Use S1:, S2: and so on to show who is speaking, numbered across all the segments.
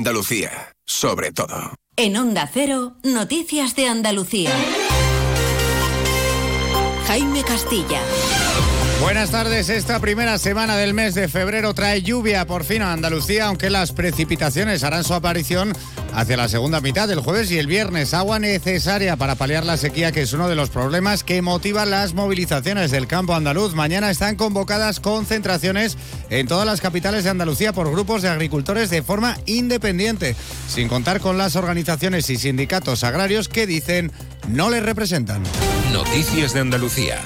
S1: Andalucía, sobre todo.
S2: En Onda Cero, Noticias de Andalucía. Jaime Castilla.
S3: Buenas tardes. Esta primera semana del mes de febrero trae lluvia por fin a Andalucía, aunque las precipitaciones harán su aparición hacia la segunda mitad del jueves y el viernes. Agua necesaria para paliar la sequía, que es uno de los problemas que motivan las movilizaciones del campo andaluz. Mañana están convocadas concentraciones en todas las capitales de Andalucía por grupos de agricultores de forma independiente, sin contar con las organizaciones y sindicatos agrarios que dicen no les representan.
S1: Noticias de Andalucía.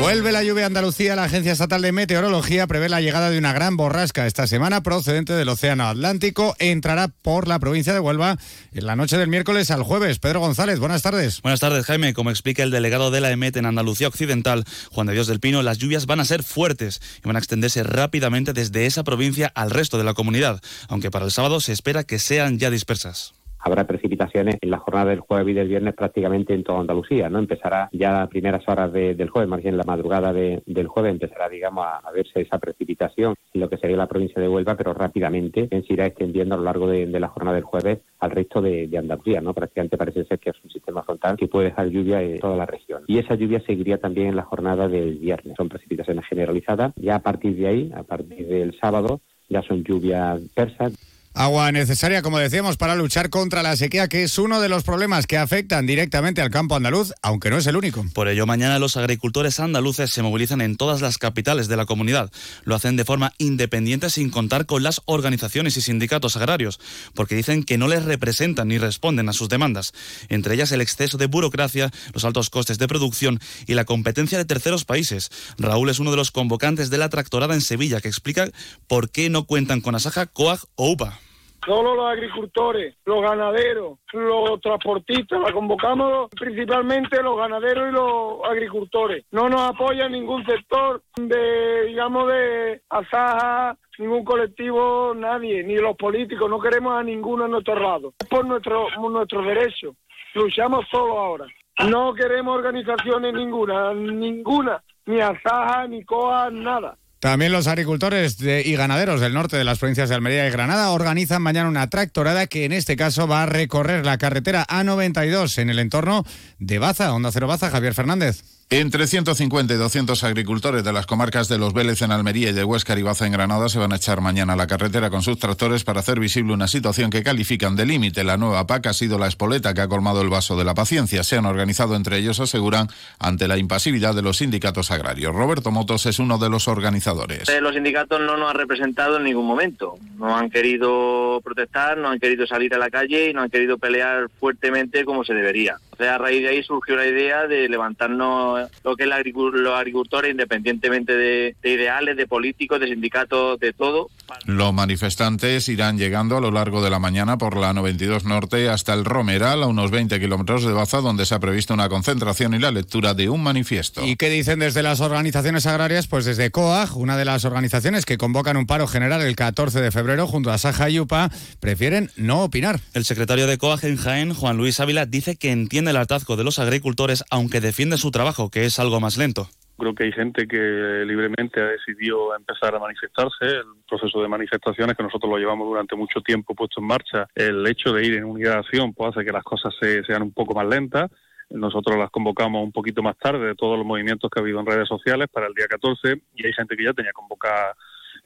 S3: Vuelve la lluvia a Andalucía. La Agencia Estatal de Meteorología prevé la llegada de una gran borrasca esta semana procedente del Océano Atlántico. Entrará por la provincia de Huelva en la noche del miércoles al jueves. Pedro González, buenas tardes.
S4: Buenas tardes, Jaime. Como explica el delegado de la EMET en Andalucía Occidental, Juan de Dios del Pino, las lluvias van a ser fuertes y van a extenderse rápidamente desde esa provincia al resto de la comunidad, aunque para el sábado se espera que sean ya dispersas
S5: habrá precipitaciones en la jornada del jueves y del viernes prácticamente en toda Andalucía, ¿no? Empezará ya las primeras horas del jueves, más bien la madrugada del jueves, empezará, digamos, a, verse esa precipitación en lo que sería la provincia de Huelva, pero rápidamente se irá extendiendo a lo largo de, la jornada del jueves al resto de, Andalucía, ¿no? Prácticamente parece ser que es un sistema frontal que puede dejar lluvia en toda la región. Y esa lluvia seguiría también en la jornada del viernes. Son precipitaciones generalizadas. Ya a partir de ahí, a partir del sábado, ya son lluvias persas.
S3: Agua necesaria, como decíamos, para luchar contra la sequía, que es uno de los problemas que afectan directamente al campo andaluz, aunque no es el único.
S4: Por ello, mañana los agricultores andaluces se movilizan en todas las capitales de la comunidad. Lo hacen de forma independiente sin contar con las organizaciones y sindicatos agrarios, porque dicen que no les representan ni responden a sus demandas, entre ellas el exceso de burocracia, los altos costes de producción y la competencia de terceros países. Raúl es uno de los convocantes de la tractorada en Sevilla, que explica por qué no cuentan con Asaja, COAG o UPA.
S6: Solo los agricultores, los ganaderos, los transportistas, la convocamos principalmente los ganaderos y los agricultores. No nos apoya ningún sector de, digamos, de asaja, ningún colectivo, nadie, ni los políticos, no queremos a ninguno a nuestro lado. Es por nuestro, nuestro derecho. Luchamos solo ahora. No queremos organizaciones ninguna, ninguna, ni asaja, ni coa, nada.
S3: También los agricultores y ganaderos del norte de las provincias de Almería y Granada organizan mañana una tractorada que en este caso va a recorrer la carretera A92 en el entorno de Baza, Onda Cero Baza, Javier Fernández.
S7: Entre 150 y 200 agricultores de las comarcas de Los Vélez en Almería y de Huesca y Baza en Granada se van a echar mañana a la carretera con sus tractores para hacer visible una situación que califican de límite. La nueva PAC ha sido la espoleta que ha colmado el vaso de la paciencia. Se han organizado entre ellos, aseguran, ante la impasibilidad de los sindicatos agrarios. Roberto Motos es uno de los organizadores.
S8: Eh, los sindicatos no nos han representado en ningún momento. No han querido protestar, no han querido salir a la calle y no han querido pelear fuertemente como se debería. A raíz de ahí surgió la idea de levantarnos lo que es los agricultores, independientemente de, ideales, de políticos, de sindicatos, de todo.
S7: Los manifestantes irán llegando a lo largo de la mañana por la 92 Norte hasta el Romeral, a unos 20 kilómetros de Baza, donde se ha previsto una concentración y la lectura de un manifiesto.
S3: ¿Y qué dicen desde las organizaciones agrarias? Pues desde COAG, una de las organizaciones que convocan un paro general el 14 de febrero junto a Saja y UPA, prefieren no opinar.
S4: El secretario de COAG en Jaén, Juan Luis Ávila, dice que entiende el atazgo de los agricultores, aunque defiende su trabajo, que es algo más lento.
S9: Creo que hay gente que libremente ha decidido empezar a manifestarse. El proceso de manifestaciones que nosotros lo llevamos durante mucho tiempo puesto en marcha, el hecho de ir en unidad de acción pues hace que las cosas sean un poco más lentas. Nosotros las convocamos un poquito más tarde de todos los movimientos que ha habido en redes sociales para el día 14 y hay gente que ya tenía convocadas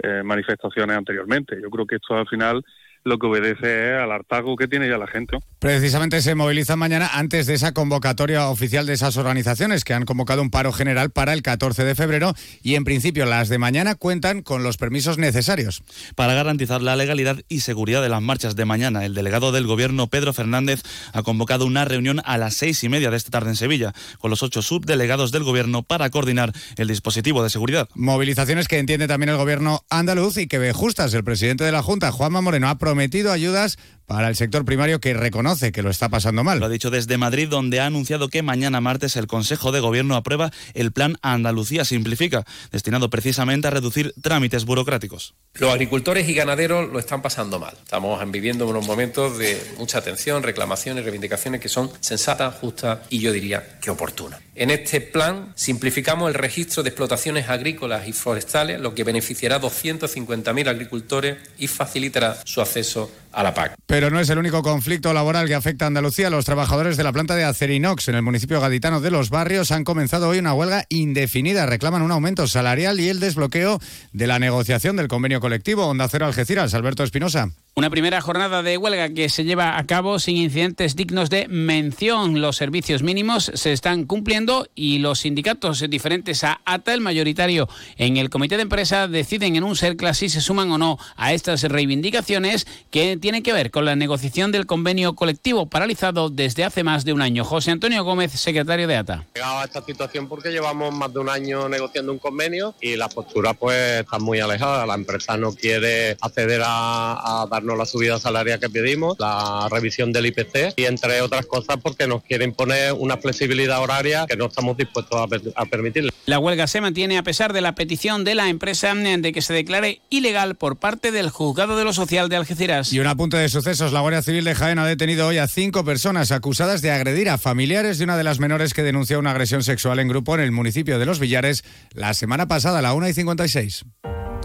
S9: eh, manifestaciones anteriormente. Yo creo que esto al final lo que obedece es al hartazgo que tiene ya la gente.
S3: Precisamente se movilizan mañana antes de esa convocatoria oficial de esas organizaciones que han convocado un paro general para el 14 de febrero y en principio las de mañana cuentan con los permisos necesarios.
S4: Para garantizar la legalidad y seguridad de las marchas de mañana, el delegado del gobierno Pedro Fernández ha convocado una reunión a las seis y media de esta tarde en Sevilla con los ocho subdelegados del gobierno para coordinar el dispositivo de seguridad.
S3: Movilizaciones que entiende también el gobierno andaluz y que ve justas. El presidente de la Junta, Juanma Moreno, ha prometido ayudas para el sector primario que reconoce que lo está pasando mal.
S4: Lo ha dicho desde Madrid, donde ha anunciado que mañana martes el Consejo de Gobierno aprueba el plan Andalucía Simplifica, destinado precisamente a reducir trámites burocráticos.
S10: Los agricultores y ganaderos lo están pasando mal. Estamos viviendo unos momentos de mucha atención, reclamaciones, reivindicaciones que son sensatas, justas y yo diría que oportunas. En este plan simplificamos el registro de explotaciones agrícolas y forestales, lo que beneficiará a 250.000 agricultores y facilitará su acceso a la PAC.
S3: Pero no es el único conflicto laboral que afecta a Andalucía. Los trabajadores de la planta de Acerinox en el municipio gaditano de Los Barrios han comenzado hoy una huelga indefinida. Reclaman un aumento salarial y el desbloqueo de la negociación del convenio colectivo. Onda Cero Algeciras, Alberto Espinosa.
S11: Una primera jornada de huelga que se lleva a cabo sin incidentes dignos de mención. Los servicios mínimos se están cumpliendo y los sindicatos diferentes a ATA, el mayoritario en el comité de empresa, deciden en un CERCLA si se suman o no a estas reivindicaciones que tienen que ver con la negociación del convenio colectivo paralizado desde hace más de un año. José Antonio Gómez, secretario de ATA.
S12: Llegado a esta situación porque llevamos más de un año negociando un convenio y la postura pues está muy alejada. La empresa no quiere acceder a, a dar la subida salarial que pedimos, la revisión del IPC y entre otras cosas porque nos quiere imponer una flexibilidad horaria que no estamos dispuestos a, a permitirle.
S11: La huelga se mantiene a pesar de la petición de la empresa de que se declare ilegal por parte del Juzgado de lo Social de Algeciras.
S3: Y un apunte de sucesos, la Guardia Civil de Jaén ha detenido hoy a cinco personas acusadas de agredir a familiares de una de las menores que denunció una agresión sexual en grupo en el municipio de Los Villares la semana pasada a la 1 y 56.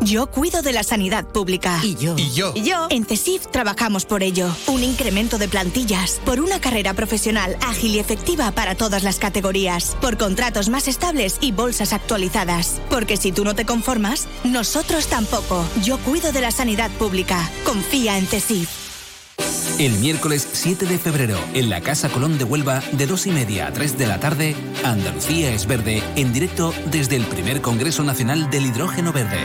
S13: Yo cuido de la sanidad pública.
S2: Y yo.
S1: Y yo.
S13: Y yo. En CESIF trabajamos por ello. Un incremento de plantillas. Por una carrera profesional ágil y efectiva para todas las categorías. Por contratos más estables y bolsas actualizadas. Porque si tú no te conformas, nosotros tampoco. Yo cuido de la sanidad pública. Confía en CESIF.
S14: El miércoles 7 de febrero, en la Casa Colón de Huelva, de 2 y media a 3 de la tarde, Andalucía es verde, en directo desde el primer Congreso Nacional del Hidrógeno Verde.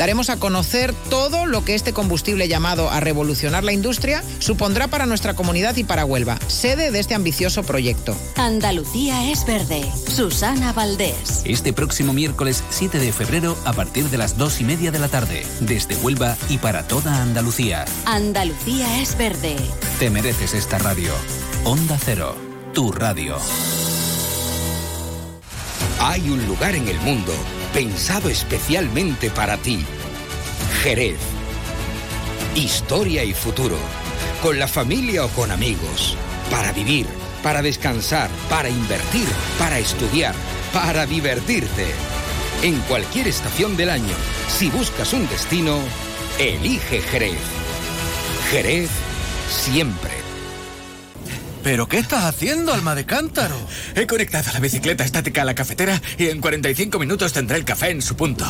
S15: Daremos a conocer todo lo que este combustible llamado a revolucionar la industria supondrá para nuestra comunidad y para Huelva, sede de este ambicioso proyecto.
S2: Andalucía es verde. Susana Valdés.
S14: Este próximo miércoles 7 de febrero a partir de las 2 y media de la tarde, desde Huelva y para toda Andalucía.
S2: Andalucía es verde.
S14: Te mereces esta radio. Onda Cero, tu radio.
S1: Hay un lugar en el mundo pensado especialmente para ti. Jerez. Historia y futuro. Con la familia o con amigos. Para vivir, para descansar, para invertir, para estudiar, para divertirte. En cualquier estación del año, si buscas un destino, elige Jerez. Jerez siempre.
S16: ¿Pero qué estás haciendo, alma de cántaro?
S17: He conectado la bicicleta estática a la cafetera y en 45 minutos tendré el café en su punto.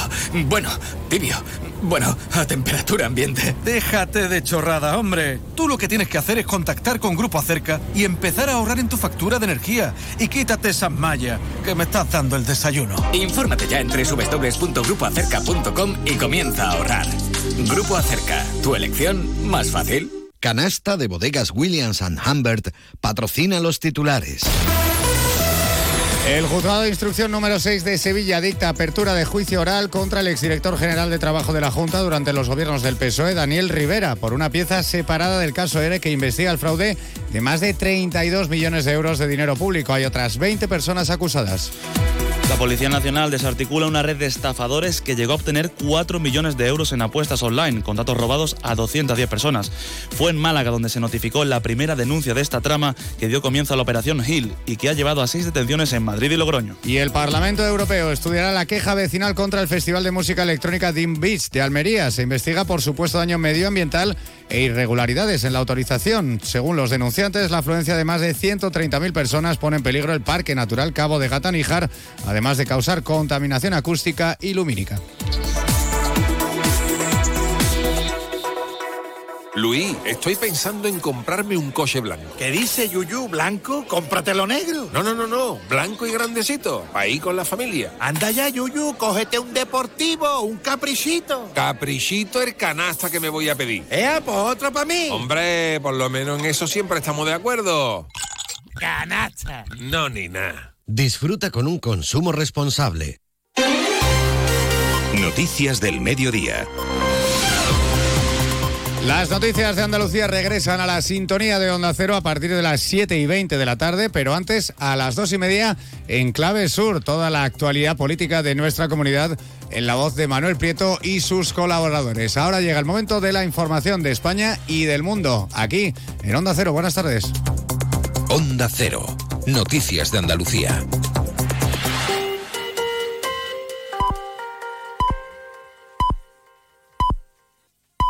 S17: Bueno, tibio. Bueno, a temperatura ambiente.
S16: Déjate de chorrada, hombre. Tú lo que tienes que hacer es contactar con Grupo Acerca y empezar a ahorrar en tu factura de energía. Y quítate esas mallas, que me estás dando el desayuno.
S17: Infórmate ya en www.grupoacerca.com y comienza a ahorrar. Grupo Acerca, tu elección más fácil.
S18: Canasta de bodegas Williams ⁇ Humbert patrocina los titulares.
S3: El juzgado de instrucción número 6 de Sevilla dicta apertura de juicio oral contra el exdirector general de Trabajo de la Junta durante los gobiernos del PSOE, Daniel Rivera, por una pieza separada del caso ERE que investiga el fraude de más de 32 millones de euros de dinero público. Hay otras 20 personas acusadas.
S4: La Policía Nacional desarticula una red de estafadores que llegó a obtener 4 millones de euros en apuestas online, con datos robados a 210 personas. Fue en Málaga donde se notificó la primera denuncia de esta trama que dio comienzo a la Operación Hill y que ha llevado a seis detenciones en Madrid y Logroño.
S3: Y el Parlamento Europeo estudiará la queja vecinal contra el Festival de Música Electrónica Dim Beach de Almería. Se investiga por supuesto daño medioambiental e irregularidades en la autorización. Según los denunciantes, la afluencia de más de 130.000 personas pone en peligro el Parque Natural Cabo de Gata Níjar, además de causar contaminación acústica y lumínica.
S19: Luis, estoy pensando en comprarme un coche blanco.
S20: ¿Qué dice Yuyu? ¿Blanco? Cómpratelo negro.
S19: No, no, no, no. Blanco y grandecito. Ahí con la familia.
S20: Anda ya, Yuyu. Cógete un deportivo, un caprichito.
S19: Caprichito el canasta que me voy a pedir.
S20: Eh, pues otro para mí.
S19: Hombre, por lo menos en eso siempre estamos de acuerdo.
S20: Canasta.
S19: No, ni nada.
S18: Disfruta con un consumo responsable.
S1: Noticias del mediodía.
S3: Las noticias de Andalucía regresan a la sintonía de Onda Cero a partir de las 7 y 20 de la tarde, pero antes a las 2 y media en Clave Sur, toda la actualidad política de nuestra comunidad en la voz de Manuel Prieto y sus colaboradores. Ahora llega el momento de la información de España y del mundo, aquí en Onda Cero. Buenas tardes.
S1: Onda Cero. Noticias de Andalucía.